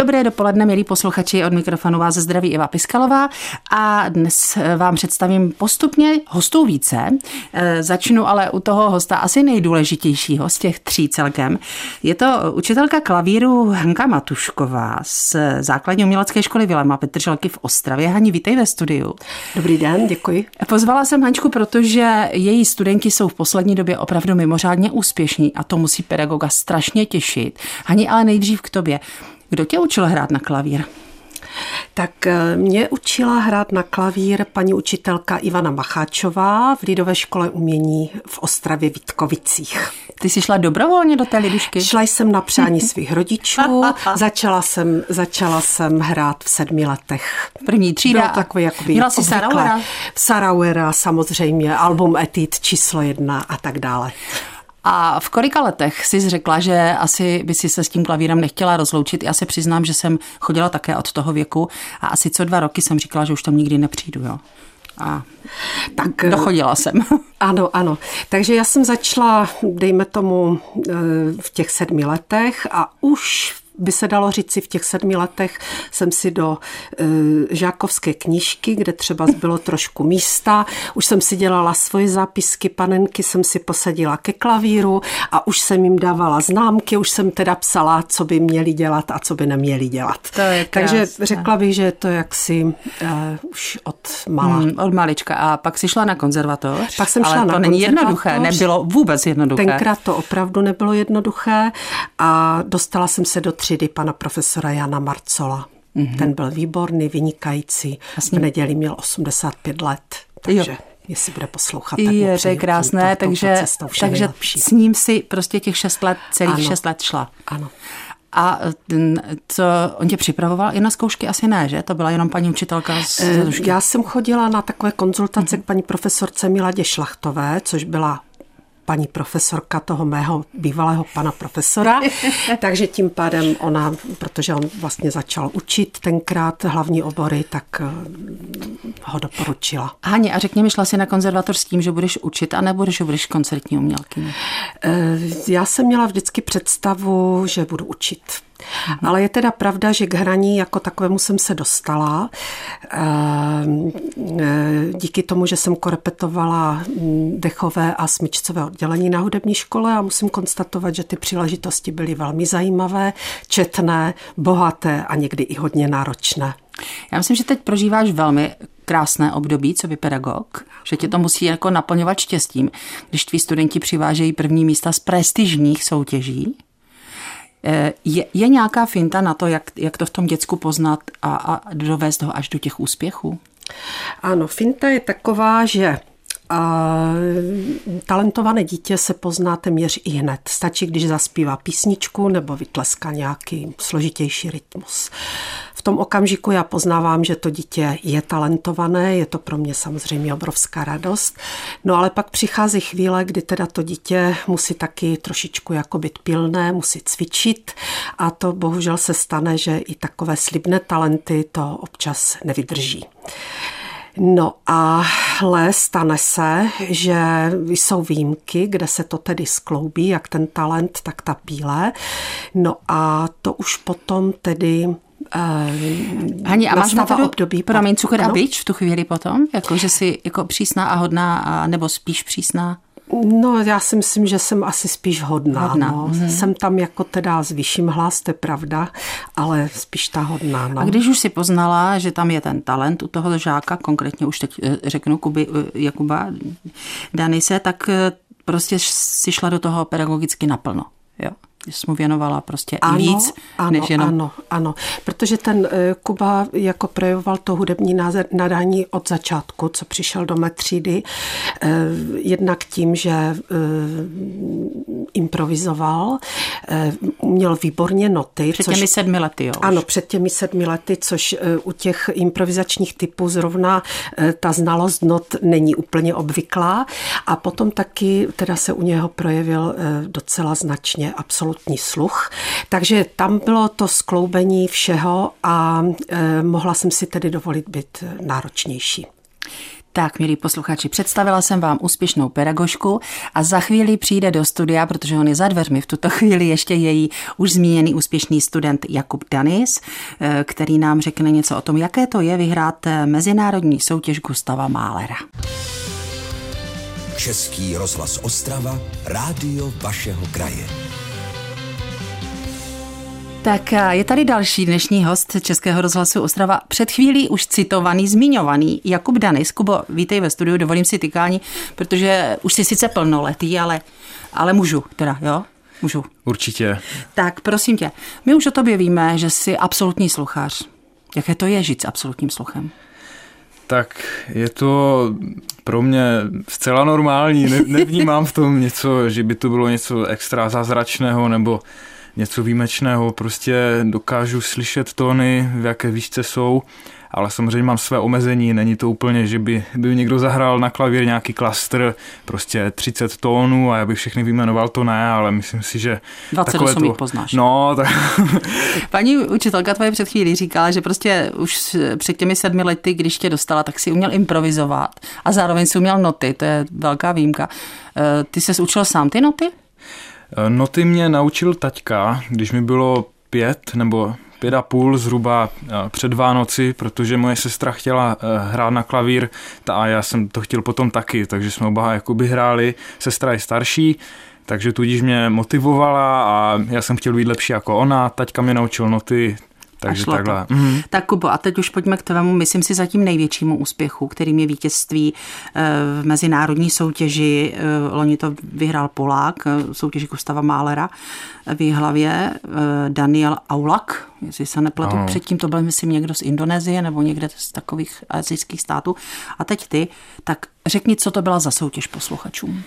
Dobré dopoledne, milí posluchači, od mikrofonu vás zdraví Iva Piskalová a dnes vám představím postupně hostů více. E, začnu ale u toho hosta asi nejdůležitějšího z těch tří celkem. Je to učitelka klavíru Hanka Matušková z základní umělecké školy Vilema Petrželky v Ostravě. Hani, vítej ve studiu. Dobrý den, děkuji. Pozvala jsem Hančku, protože její studenti jsou v poslední době opravdu mimořádně úspěšní a to musí pedagoga strašně těšit. Hani, ale nejdřív k tobě. Kdo tě učil hrát na klavír? Tak eh, mě učila hrát na klavír paní učitelka Ivana Macháčová v Lidové škole umění v Ostravě Vítkovicích. Ty jsi šla dobrovolně do té lidušky? Šla jsem na přání svých rodičů, začala jsem, začala jsem hrát v sedmi letech. První třída. Bylo takový jakoby Měla jsi Sarauera? Sarauera samozřejmě, album Etit číslo jedna a tak dále. A v kolika letech jsi řekla, že asi by si se s tím klavírem nechtěla rozloučit? Já se přiznám, že jsem chodila také od toho věku a asi co dva roky jsem říkala, že už tam nikdy nepřijdu. Jo. A tak dochodila jsem. Ano, ano. Takže já jsem začala, dejme tomu, eh, v těch sedmi letech a už by se dalo říct si v těch sedmi letech jsem si do e, žákovské knížky, kde třeba bylo trošku místa, už jsem si dělala svoje zápisky, panenky jsem si posadila ke klavíru a už jsem jim dávala známky, už jsem teda psala, co by měli dělat a co by neměli dělat. To je Takže řekla bych, že je to jaksi e, už od mala. Hmm, od malička. A pak si šla na konzervatoř? Pak jsem šla ale na to není jednoduché, nebylo vůbec jednoduché. Tenkrát to opravdu nebylo jednoduché a dostala jsem se do třídy pana profesora Jana Marcola. Mm-hmm. Ten byl výborný, vynikající. Jasně. V neděli měl 85 let, takže... Jo jestli bude poslouchat. Tak je, to je krásné, to, takže, takže s ním si prostě těch šest let, celých ano. šest let šla. Ano. A co, on tě připravoval i na zkoušky? Asi ne, že? To byla jenom paní učitelka z eh, Já jsem chodila na takové konzultace mm-hmm. k paní profesorce Miladě Šlachtové, což byla paní profesorka toho mého bývalého pana profesora. Takže tím pádem ona, protože on vlastně začal učit tenkrát hlavní obory, tak eh, ho doporučila. Hani, a řekni mi, šla si na konzervatoř s tím, že budeš učit, a nebo že budeš koncertní umělkyně? Eh, já jsem měla vždycky představu, že budu učit. Ale je teda pravda, že k hraní jako takovému jsem se dostala. Ehm, e, díky tomu, že jsem korepetovala mm, dechové a smyčcové oddělení na hudební škole a musím konstatovat, že ty příležitosti byly velmi zajímavé, četné, bohaté a někdy i hodně náročné. Já myslím, že teď prožíváš velmi krásné období, co by pedagog, že tě to musí jako naplňovat štěstím, když tví studenti přivážejí první místa z prestižních soutěží, Eh, je, je nějaká finta na to, jak, jak to v tom děcku poznat a, a dovést ho až do těch úspěchů? Ano, finta je taková, že a talentované dítě se pozná téměř i hned. Stačí, když zaspívá písničku nebo vytleska nějaký složitější rytmus. V tom okamžiku já poznávám, že to dítě je talentované, je to pro mě samozřejmě obrovská radost. No ale pak přichází chvíle, kdy teda to dítě musí taky trošičku jako být pilné, musí cvičit a to bohužel se stane, že i takové slibné talenty to občas nevydrží. No a hle, stane se, že jsou výjimky, kde se to tedy skloubí, jak ten talent, tak ta píle. No a to už potom tedy Uh, Hani, a máš metodu, období, promiň, cukr a bič v tu chvíli potom? Jako, že jsi jako přísná a hodná, a, nebo spíš přísná? No, já si myslím, že jsem asi spíš hodná. hodná. No. Mm. Jsem tam jako teda s vyšším hlas, to je pravda, ale spíš ta hodná. No. A když už si poznala, že tam je ten talent u toho žáka, konkrétně už teď eh, řeknu Kuby, eh, Jakuba Danise, tak eh, prostě si šla do toho pedagogicky naplno. Jo jsi mu věnovala prostě ano, i víc, ano, než jenom... Ano, ano, protože ten eh, Kuba jako projevoval to hudební nadání od začátku, co přišel do mé třídy, eh, jednak tím, že eh, improvizoval, měl výborně noty. Před těmi což, sedmi lety, jo? Ano, před těmi sedmi lety, což u těch improvizačních typů zrovna ta znalost not není úplně obvyklá a potom taky teda se u něho projevil docela značně absolutně absolutní sluch. Takže tam bylo to skloubení všeho a e, mohla jsem si tedy dovolit být náročnější. Tak, milí posluchači, představila jsem vám úspěšnou pedagožku a za chvíli přijde do studia, protože on je za dveřmi v tuto chvíli ještě její už zmíněný úspěšný student Jakub Danis, eh, který nám řekne něco o tom, jaké to je vyhrát eh, mezinárodní soutěž Gustava Málera. Český rozhlas Ostrava, rádio vašeho kraje. Tak je tady další dnešní host Českého rozhlasu Ostrava. Před chvílí už citovaný, zmiňovaný Jakub Danis. Kubo, vítej ve studiu, dovolím si tykání, protože už jsi sice plnoletý, ale, ale můžu teda, jo? Můžu. Určitě. Tak prosím tě, my už o tobě víme, že jsi absolutní sluchař. Jaké to je žít s absolutním sluchem? Tak je to pro mě zcela normální. Ne, nevnímám v tom něco, že by to bylo něco extra zázračného nebo něco výjimečného. Prostě dokážu slyšet tóny, v jaké výšce jsou ale samozřejmě mám své omezení, není to úplně, že by, by někdo zahrál na klavír nějaký klastr, prostě 30 tónů a já bych všechny vyjmenoval, to ne, ale myslím si, že 28 to, poznáš. No, tak... Paní učitelka tvoje před chvílí říkala, že prostě už před těmi sedmi lety, když tě dostala, tak si uměl improvizovat a zároveň si uměl noty, to je velká výjimka. Eh, ty se učil sám ty noty? Eh, noty mě naučil taťka, když mi bylo pět nebo pět a půl zhruba eh, před Vánoci, protože moje sestra chtěla eh, hrát na klavír a já jsem to chtěl potom taky, takže jsme oba jakoby hráli. Sestra je starší, takže tudíž mě motivovala a já jsem chtěl být lepší jako ona. Taťka mě naučil noty, takže a takhle. To. Mm. Tak Kubo, a teď už pojďme k tvému, myslím si, zatím největšímu úspěchu, kterým je vítězství eh, v mezinárodní soutěži. Eh, loni to vyhrál Polák, eh, soutěži Gustava Málera v hlavě Daniel Aulak, jestli se nepletu. Ano. Předtím to byl, myslím, někdo z Indonésie nebo někde z takových azijských států. A teď ty, tak řekni, co to byla za soutěž posluchačům.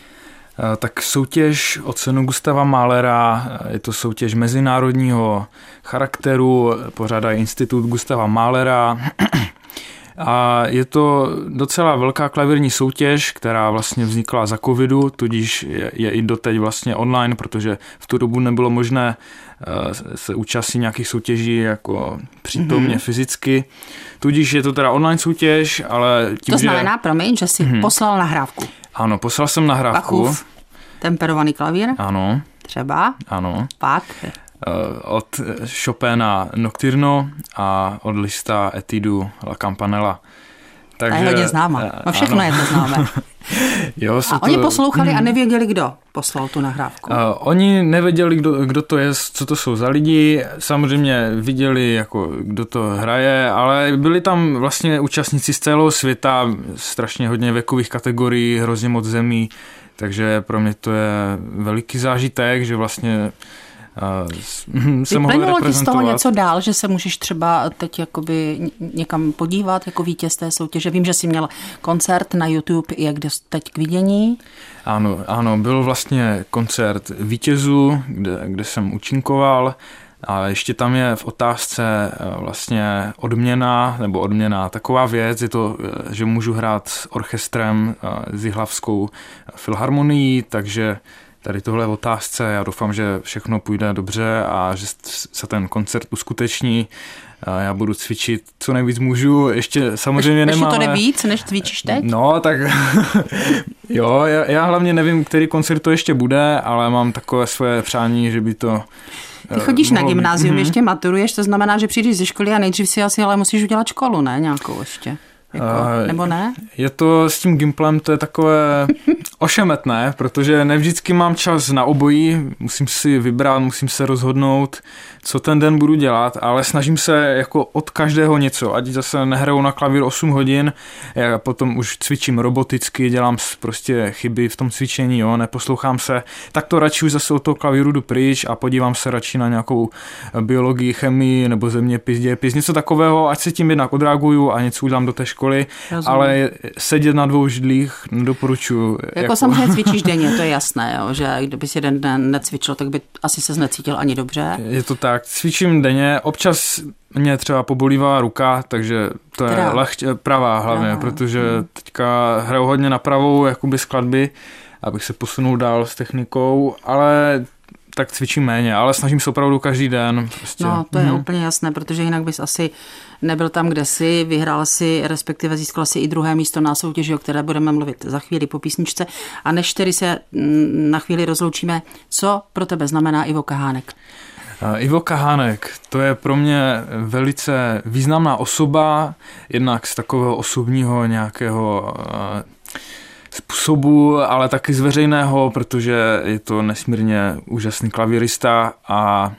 Eh, tak soutěž o cenu Gustava Málera, eh, je to soutěž mezinárodního charakteru, pořádá Institut Gustava Málera. A je to docela velká klavírní soutěž, která vlastně vznikla za covidu, tudíž je, je i doteď vlastně online, protože v tu dobu nebylo možné eh, se účastnit nějakých soutěží jako přítomně mm-hmm. fyzicky. Tudíž je to teda online soutěž, ale tím, To znamená, že... promiň, že jsi mm-hmm. poslal nahrávku. Ano, poslal jsem nahrávku. Bachův, temperovaný klavír? Ano. Třeba? Ano. Pak? Eh, od Chopina Nocturno a od lista Etidu La Campanella. Takže, to je hodně známa. No všechno ano. je to známé. jo, a to... oni poslouchali a mhm. nevěděli, kdo poslal tu nahrávku. Uh, oni nevěděli, kdo, kdo to je, co to jsou za lidi. Samozřejmě viděli, jako, kdo to hraje, ale byli tam vlastně účastníci z celého světa, strašně hodně věkových kategorií, hrozně moc zemí, takže pro mě to je veliký zážitek, že vlastně Se Vyplynulo ti z toho něco dál, že se můžeš třeba teď jakoby někam podívat jako vítěz té soutěže? Vím, že jsi měl koncert na YouTube, jak teď k vidění. Ano, ano, byl vlastně koncert vítězů, kde, kde jsem účinkoval a ještě tam je v otázce eh, vlastně odměna, nebo odměna taková věc, je to, eh, že můžu hrát s orchestrem s Jihlavskou filharmonií, takže tady tohle otázce. Já doufám, že všechno půjde dobře a že se ten koncert uskuteční. Já budu cvičit, co nejvíc můžu. Ještě samozřejmě nemám. Ještě to jde víc, než cvičíš teď? No, tak jo, já, já hlavně nevím, který koncert to ještě bude, ale mám takové své přání, že by to ty chodíš na gymnázium, mm-hmm. ještě maturuješ, to znamená, že přijdeš ze školy a nejdřív si asi ale musíš udělat školu, ne? Nějakou ještě. Jako, uh, nebo ne? Je to s tím Gimplem, to je takové ošemetné, protože nevždycky mám čas na obojí, musím si vybrat, musím se rozhodnout, co ten den budu dělat, ale snažím se jako od každého něco, ať zase nehraju na klavír 8 hodin, já potom už cvičím roboticky, dělám prostě chyby v tom cvičení, jo, neposlouchám se, tak to radši už zase od toho klavíru jdu pryč a podívám se radši na nějakou biologii, chemii nebo zeměpis, dějepis, něco takového, ať se tím jednak odreaguju a něco udělám do té školy, Rozumím. ale sedět na dvou židlích nedoporučuju. Jako, jako samozřejmě cvičíš denně, to je jasné, jo, že kdyby si jeden den necvičil, tak by asi se necítil ani dobře. Je to tak tak, cvičím denně, občas mě třeba pobolívá ruka, takže to je lehče, pravá hlavně, Aha. protože hmm. teďka hraju hodně na pravou jakoby skladby, abych se posunul dál s technikou, ale tak cvičím méně, ale snažím se opravdu každý den. Prostě. No, to je mm. úplně jasné, protože jinak bys asi nebyl tam, kde si, vyhrál si, respektive získal si i druhé místo na soutěži, o které budeme mluvit za chvíli po písničce. A než tedy se mm, na chvíli rozloučíme, co pro tebe znamená Ivo Kahánek? Ivo Kahánek, to je pro mě velice významná osoba, jednak z takového osobního nějakého způsobu, ale taky z veřejného, protože je to nesmírně úžasný klavírista a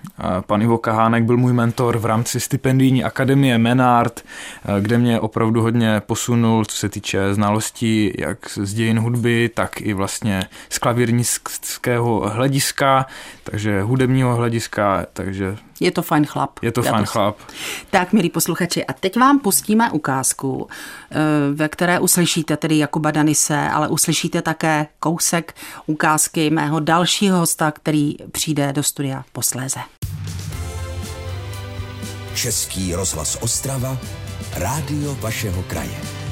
pan Ivo Kahánek byl můj mentor v rámci stipendijní akademie Menard, kde mě opravdu hodně posunul, co se týče znalostí jak z dějin hudby, tak i vlastně z klavírnického hlediska, takže hudebního hlediska, takže je to fajn chlap. Je to Já fajn to... chlap. Tak, milí posluchači, a teď vám pustíme ukázku, eh, ve které uslyšíte tedy Jakuba Danise, ale uslyšíte také kousek ukázky mého dalšího hosta, který přijde do studia posléze. Český rozhlas Ostrava, rádio vašeho kraje.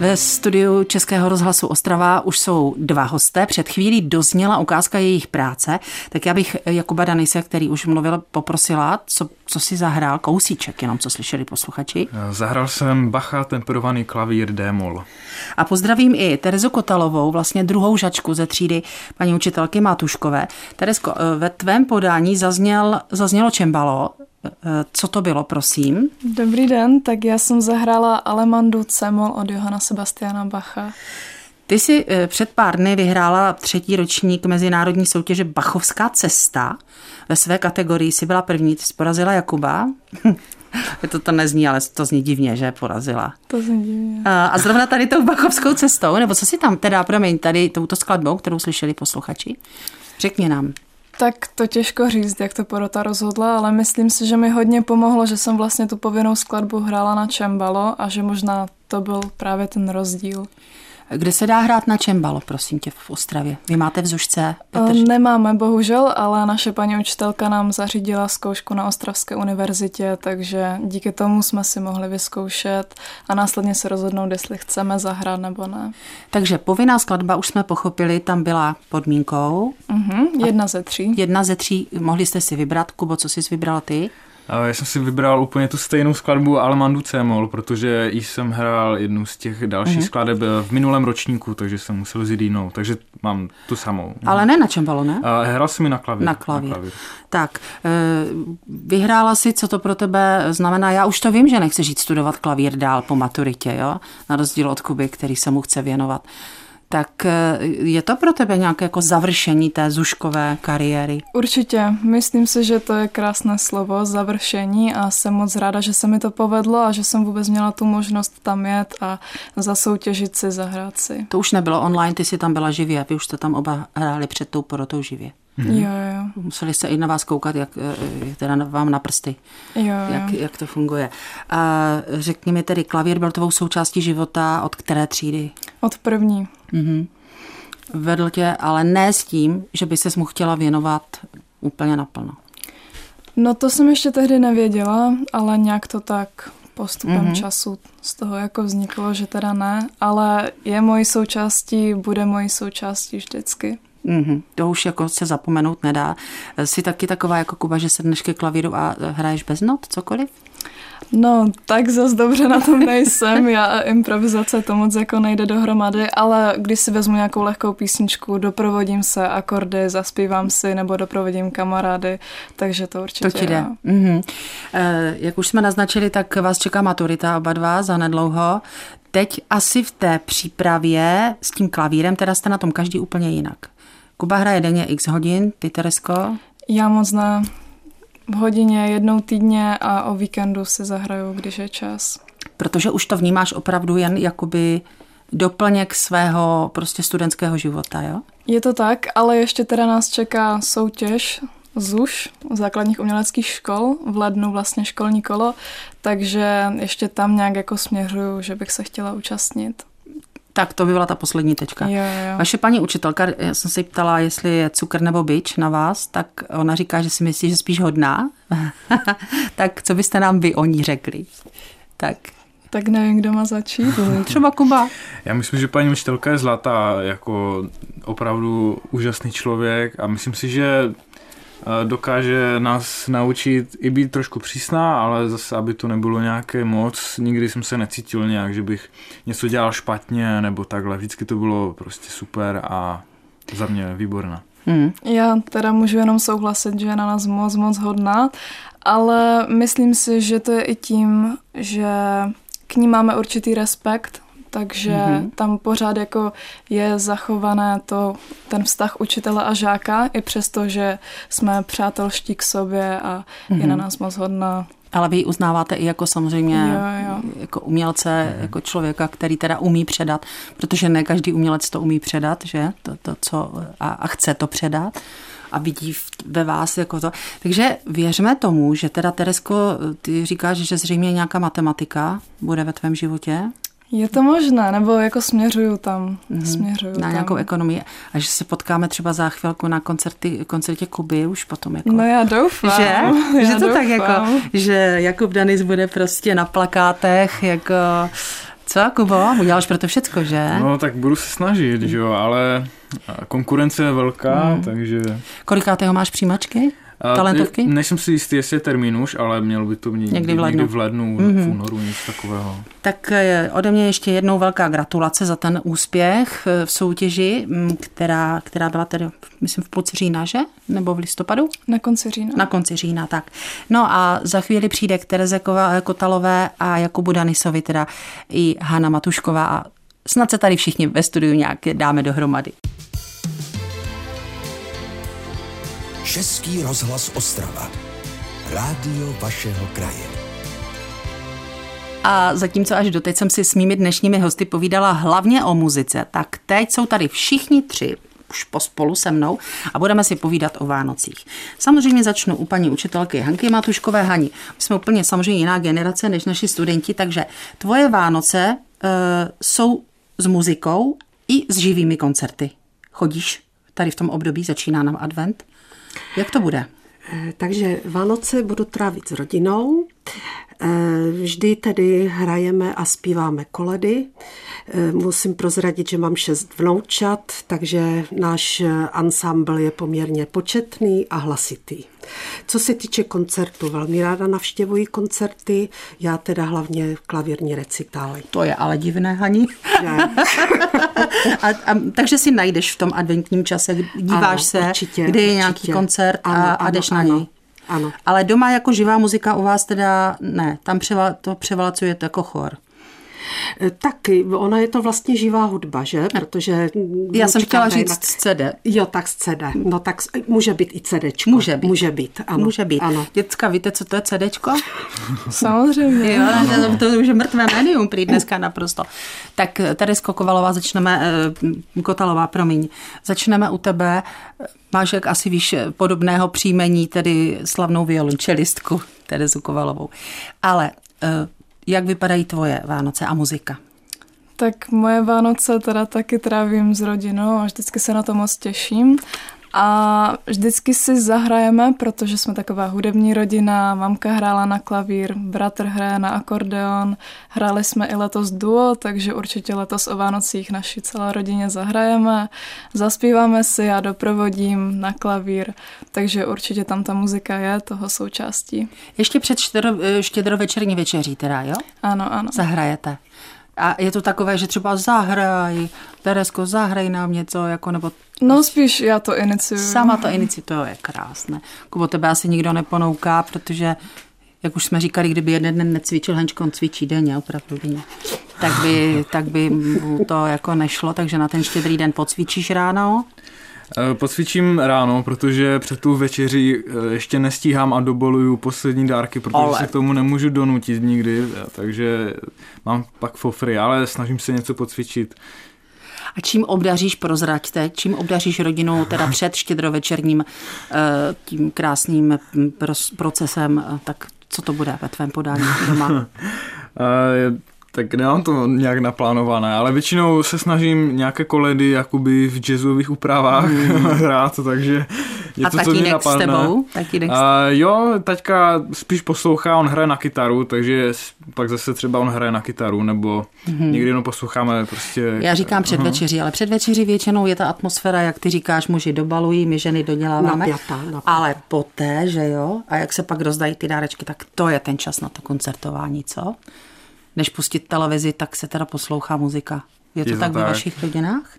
Ve studiu Českého rozhlasu Ostrava už jsou dva hosté. Před chvílí dozněla ukázka jejich práce, tak já bych Jakuba Danise, který už mluvil, poprosila, co, co si zahrál, kousíček, jenom co slyšeli posluchači. Zahrál jsem Bacha temperovaný klavír D-mol. A pozdravím i Terezu Kotalovou, vlastně druhou žačku ze třídy paní učitelky Matuškové. Teresko, ve tvém podání zazněl, zaznělo čembalo, co to bylo, prosím? Dobrý den, tak já jsem zahrála Alemandu Cemol od Johana Sebastiana Bacha. Ty jsi eh, před pár dny vyhrála třetí ročník mezinárodní soutěže Bachovská cesta. Ve své kategorii si byla první, ty jsi porazila Jakuba. to to nezní, ale to zní divně, že porazila. To zní divně. A zrovna tady tou Bachovskou cestou, nebo co si tam teda, promiň, tady touto skladbou, kterou slyšeli posluchači? Řekni nám. Tak to těžko říct, jak to porota rozhodla, ale myslím si, že mi hodně pomohlo, že jsem vlastně tu povinnou skladbu hrála na čembalo a že možná to byl právě ten rozdíl. Kde se dá hrát na čembalo, prosím tě, v Ostravě? Vy máte v Zušce? Petr? Nemáme, bohužel, ale naše paní učitelka nám zařídila zkoušku na Ostravské univerzitě, takže díky tomu jsme si mohli vyzkoušet a následně se rozhodnout, jestli chceme zahrát nebo ne. Takže povinná skladba, už jsme pochopili, tam byla podmínkou. Uh-huh, jedna ze tří. Jedna ze tří, mohli jste si vybrat. Kubo, co jsi vybral ty? Já jsem si vybral úplně tu stejnou skladbu Alemandu C-moll, protože již jsem hrál jednu z těch dalších mm-hmm. skladeb v minulém ročníku, takže jsem musel zjít jinou, takže mám tu samou. Ale ne na čembalo, ne? A hrál jsem mi na klavír. Na klavír. Na klavír. Tak, eh, vyhrála si, co to pro tebe znamená? Já už to vím, že nechceš jít studovat klavír dál po maturitě, jo? Na rozdíl od Kuby, který se mu chce věnovat tak eh, je to pro tebe nějaké jako završení té zuškové kariéry? Určitě. Myslím si, že to je krásné slovo, završení a jsem moc ráda, že se mi to povedlo a že jsem vůbec měla tu možnost tam jet a zasoutěžit si, zahrát si. To už nebylo online, ty jsi tam byla živě, vy už jste tam oba hráli před tou porotou živě. Mm-hmm. Jo, jo. Museli se i na vás koukat, jak, jak teda vám na prsty, jo, jak, jak to funguje. A řekni mi tedy, klavír byl tvou součástí života od které třídy? Od první. Mm-hmm. Vedl tě, ale ne s tím, že by ses mu chtěla věnovat úplně naplno. No to jsem ještě tehdy nevěděla, ale nějak to tak postupem mm-hmm. času z toho jako vzniklo, že teda ne, ale je mojí součástí, bude mojí součástí vždycky. Mm-hmm. To už jako se zapomenout nedá. Jsi taky taková jako Kuba, že sedneš ke klavíru a hraješ bez not, cokoliv? No, tak zas dobře na tom nejsem. Já a improvizace to moc jako nejde dohromady, ale když si vezmu nějakou lehkou písničku, doprovodím se akordy, zaspívám si nebo doprovodím kamarády, takže to určitě To ti jde. Mm-hmm. E, jak už jsme naznačili, tak vás čeká maturita oba dva za nedlouho. Teď asi v té přípravě s tím klavírem, teda jste na tom každý úplně jinak. Kuba hraje denně x hodin, ty Teresko? Já moc ne. V hodině jednou týdně a o víkendu si zahraju, když je čas. Protože už to vnímáš opravdu jen jakoby doplněk svého prostě studentského života, jo? Je to tak, ale ještě teda nás čeká soutěž ZUŠ, základních uměleckých škol, v lednu vlastně školní kolo, takže ještě tam nějak jako směřuju, že bych se chtěla účastnit. Tak to by byla ta poslední tečka. Jo, jo. Vaše paní učitelka, já jsem se ptala, jestli je cukr nebo bič na vás, tak ona říká, že si myslí, že spíš hodná. tak co byste nám vy o ní řekli? Tak Tak nevím, kdo má začít. Třeba Kuba. Já myslím, že paní učitelka je zlatá, jako opravdu úžasný člověk a myslím si, že dokáže nás naučit i být trošku přísná, ale zase, aby to nebylo nějaké moc. Nikdy jsem se necítil nějak, že bych něco dělal špatně nebo takhle. Vždycky to bylo prostě super a za mě výborná. Hmm. Já teda můžu jenom souhlasit, že je na nás moc, moc hodná, ale myslím si, že to je i tím, že k ní máme určitý respekt, takže mm-hmm. tam pořád jako je zachované to, ten vztah učitele a žáka, i přesto, že jsme přátelští k sobě a mm-hmm. je na mhm. nás moc hodná. Ale vy ji uznáváte i jako samozřejmě jo, jo. jako umělce, mm. jako člověka, který teda umí předat, protože ne každý umělec to umí předat, že? To, to co, a, a chce to předat a vidí ve vás jako to. Takže věřme tomu, že teda Teresko, ty říkáš, že zřejmě nějaká matematika bude ve tvém životě. Je to možné, nebo jako směřuju tam. Mm-hmm. Směřuju na tam. nějakou ekonomii. A že se potkáme třeba za chvilku na koncerty, koncertě Kuby už potom. Jako, no já doufám. Že, já že to doufám. tak jako, že Jakub Danis bude prostě na plakátech jako co, Kubo? Uděláš pro to všecko, že? No, tak budu se snažit, že jo, ale konkurence je velká, hmm. takže... Kolikátého máš přijímačky? Talentovky? Nejsem si jistý, jestli je termín už, ale mělo by to mít někdy v lednu, někdy v, lednu mm-hmm. v únoru, nic takového. Tak eh, ode mě ještě jednou velká gratulace za ten úspěch eh, v soutěži, mm, která, která byla tedy, myslím, v půlce října, že? Nebo v listopadu? Na konci října. Na konci října, tak. No a za chvíli přijde k Tereze Kotalové a Jakubu Danisovi, teda i Hanna Matušková a snad se tady všichni ve studiu nějak dáme dohromady. Český rozhlas Ostrava. Rádio vašeho kraje. A zatímco až doteď jsem si s mými dnešními hosty povídala hlavně o muzice, tak teď jsou tady všichni tři už pospolu se mnou a budeme si povídat o Vánocích. Samozřejmě začnu u paní učitelky Hanky Matuškové Hani. My jsme úplně samozřejmě jiná generace než naši studenti, takže tvoje Vánoce uh, jsou s muzikou i s živými koncerty. Chodíš tady v tom období, začíná nám advent? Jak to bude? Eh, takže Vánoce budu trávit s rodinou. Eh, vždy tedy hrajeme a zpíváme koledy. Eh, musím prozradit, že mám šest vnoučat, takže náš ansámbl je poměrně početný a hlasitý. Co se týče koncertu, velmi ráda navštěvuji koncerty, já teda hlavně klavírní recitály. To je ale divné, Hani. a, a, takže si najdeš v tom adventním čase, díváš ano, se, určitě, kdy je nějaký určitě. koncert a, ano, a jdeš ano, na něj. Ano. Ale doma jako živá muzika u vás teda ne, tam převal, to převalcujete jako chor. Eh, taky, ona je to vlastně živá hudba, že? Protože... Já jsem chtěla říct z CD. Jo, tak z CD. No tak může být i CD. Může být. Může být, ano. Může být. Ano. Děcka, víte, co to je CDčko? Samozřejmě. Jo, to, to už je mrtvé médium prý dneska naprosto. Tak tady z Kokovalová začneme, eh, Kotalová, promiň, začneme u tebe. Máš, jak asi víš, podobného příjmení, tedy slavnou violončelistku Terezu Kovalovou. Ale eh, jak vypadají tvoje Vánoce a muzika? Tak moje Vánoce teda taky trávím s rodinou a vždycky se na to moc těším. A vždycky si zahrajeme, protože jsme taková hudební rodina, mamka hrála na klavír, bratr hraje na akordeon, hráli jsme i letos duo, takže určitě letos o Vánocích naši celé rodině zahrajeme, zaspíváme si, já doprovodím na klavír, takže určitě tam ta muzika je toho součástí. Ještě před štědro, štědrovečerní večeří teda, jo? Ano, ano. Zahrajete. A je to takové, že třeba zahraj, Teresko, zahraj nám něco, jako nebo... No spíš já to iniciuju. Sama to iniciuju, to je krásné. Kubo, tebe asi nikdo neponouká, protože, jak už jsme říkali, kdyby jeden den necvičil, Henčko, on cvičí denně, opravdu denně. Tak by, tak by mu to jako nešlo, takže na ten štědrý den pocvičíš ráno. Eh, Pocvičím ráno, protože před tu večeři eh, ještě nestíhám a doboluju poslední dárky, protože ale. se k tomu nemůžu donutit nikdy, eh, takže mám pak fofry, ale snažím se něco pocvičit. A čím obdaříš, prozraďte, čím obdaříš rodinu teda před štědrovečerním tím krásným hm, procesem, tak co to bude ve tvém podání doma? Tak nemám to nějak naplánované, ale většinou se snažím nějaké koledy jakoby v jazzových úpravách mm. hrát, takže Je A to, co mě tatínek s napadne. tebou? Tatínek A jo, taťka spíš poslouchá, on hraje na kytaru, takže pak zase třeba on hraje na kytaru, nebo někdy jenom posloucháme prostě... Já říkám předvečeři, ale předvečeři většinou je ta atmosféra, jak ty říkáš, muži dobalují, my ženy doděláváme. Napjatá, napjatá. Ale poté, že jo, a jak se pak rozdají ty dárečky, tak to je ten čas na to koncertování, co? Než pustit televizi, tak se teda poslouchá muzika. Je to Je to tak ve tak. vašich rodinách?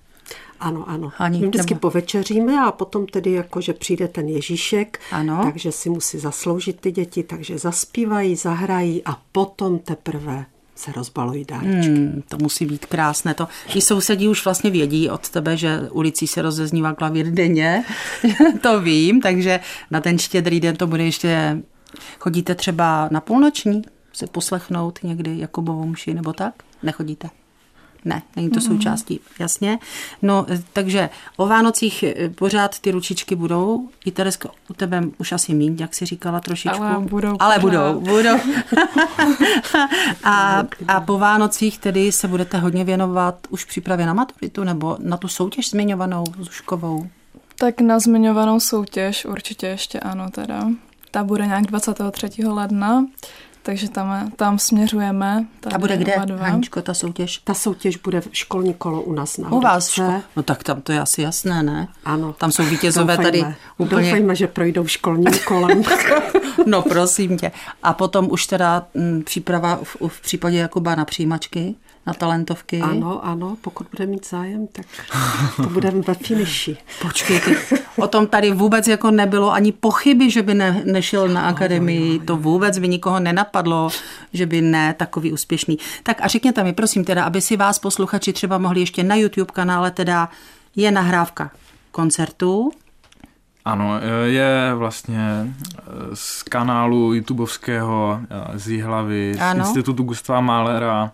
Ano, ano. Hani, My vždycky nebo- povečeříme a potom tedy jako, že přijde ten Ježíšek, Ano. takže si musí zasloužit ty děti, takže zaspívají, zahrají a potom teprve se rozbalují dárečky. Hmm, to musí být krásné. To, I sousedí už vlastně vědí od tebe, že ulicí se rozeznívá klavír denně. to vím, takže na ten štědrý den to bude ještě... Chodíte třeba na půlnoční se poslechnout někdy Jakubovou mši nebo tak? Nechodíte? Ne, není to součástí, jasně. No, eh, takže o Vánocích eh, pořád ty ručičky budou. I Teresko, u tebe už asi míň, jak si říkala trošičku. Ale budou Ale pořád. budou, budou. a, a po Vánocích tedy se budete hodně věnovat už přípravě na maturitu nebo na tu soutěž zmiňovanou Zuškovou? Tak na zmiňovanou soutěž určitě ještě ano teda. Ta bude nějak 23. ledna, takže tam, tam směřujeme. Tady A bude kde. Haničko, ta soutěž? Ta soutěž bude v školní kolo u nás na U vás? ško- No tak tam to je asi jasné, ne? Ano. Tam jsou vítězové Doufejme. tady úplně... Doufejme, že projdou školním kolem. No prosím tě. A potom už teda m, příprava v, v případě Jakuba na přijímačky, na talentovky. ano, ano, pokud bude mít zájem, tak to budeme ve finiši. Počkej, ty, o tom tady vůbec jako nebylo ani pochyby, že by ne, nešel na akademii, to vůbec by nikoho nenapadlo, že by ne takový úspěšný. Tak a řekněte mi, prosím teda, aby si vás posluchači třeba mohli ještě na YouTube kanále teda je nahrávka koncertů, Ano, je vlastně eh, z kanálu YouTubeovského eh, z Jihlavy, z Ano. Institutu Gustav Mahlera,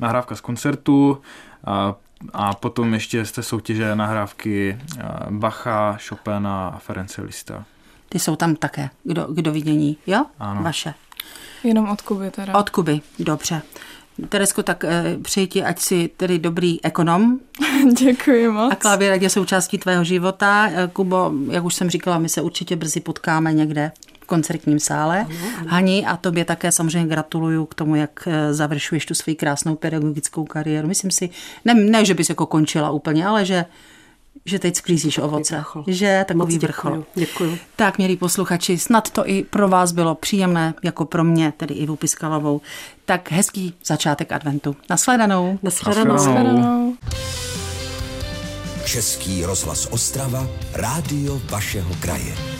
nahrávka z koncertu a, a potom ještě z té soutěže nahrávky Bacha, Chopina a Ference Lista. ty jsou tam také, kdo, kdo vidění, jo? Ano. Vaše. Jenom od Kuby teda. Od Kuby, dobře. Teresko, tak eh, přeji ti, ať si tedy dobrý ekonom Děkuji moc. a klavír je součástí tvého života. Eh, Kubo, jak už jsem říkala, my se určitě brzy potkáme někde v koncertním sále. Hani, a tobě také samozřejmě gratuluju k tomu, jak eh, završuješ tu svoji krásnou pedagogickou kariéru. Myslím si, ne, ne že bys jako končila úplně, ale že, že teď sklízíš ovoce. vrchol. Že takový Moc vrchol. děkuju, děkuju. Tak, milí posluchači, snad to i pro vás bylo příjemné, jako pro mě, tedy Ivu Piskalovou. Tak hezký začátek adventu. Nasledanou. Nashledanou. Nashledanou. Shledanou. Český rozhlas Ostrava, rádio vašeho kraje.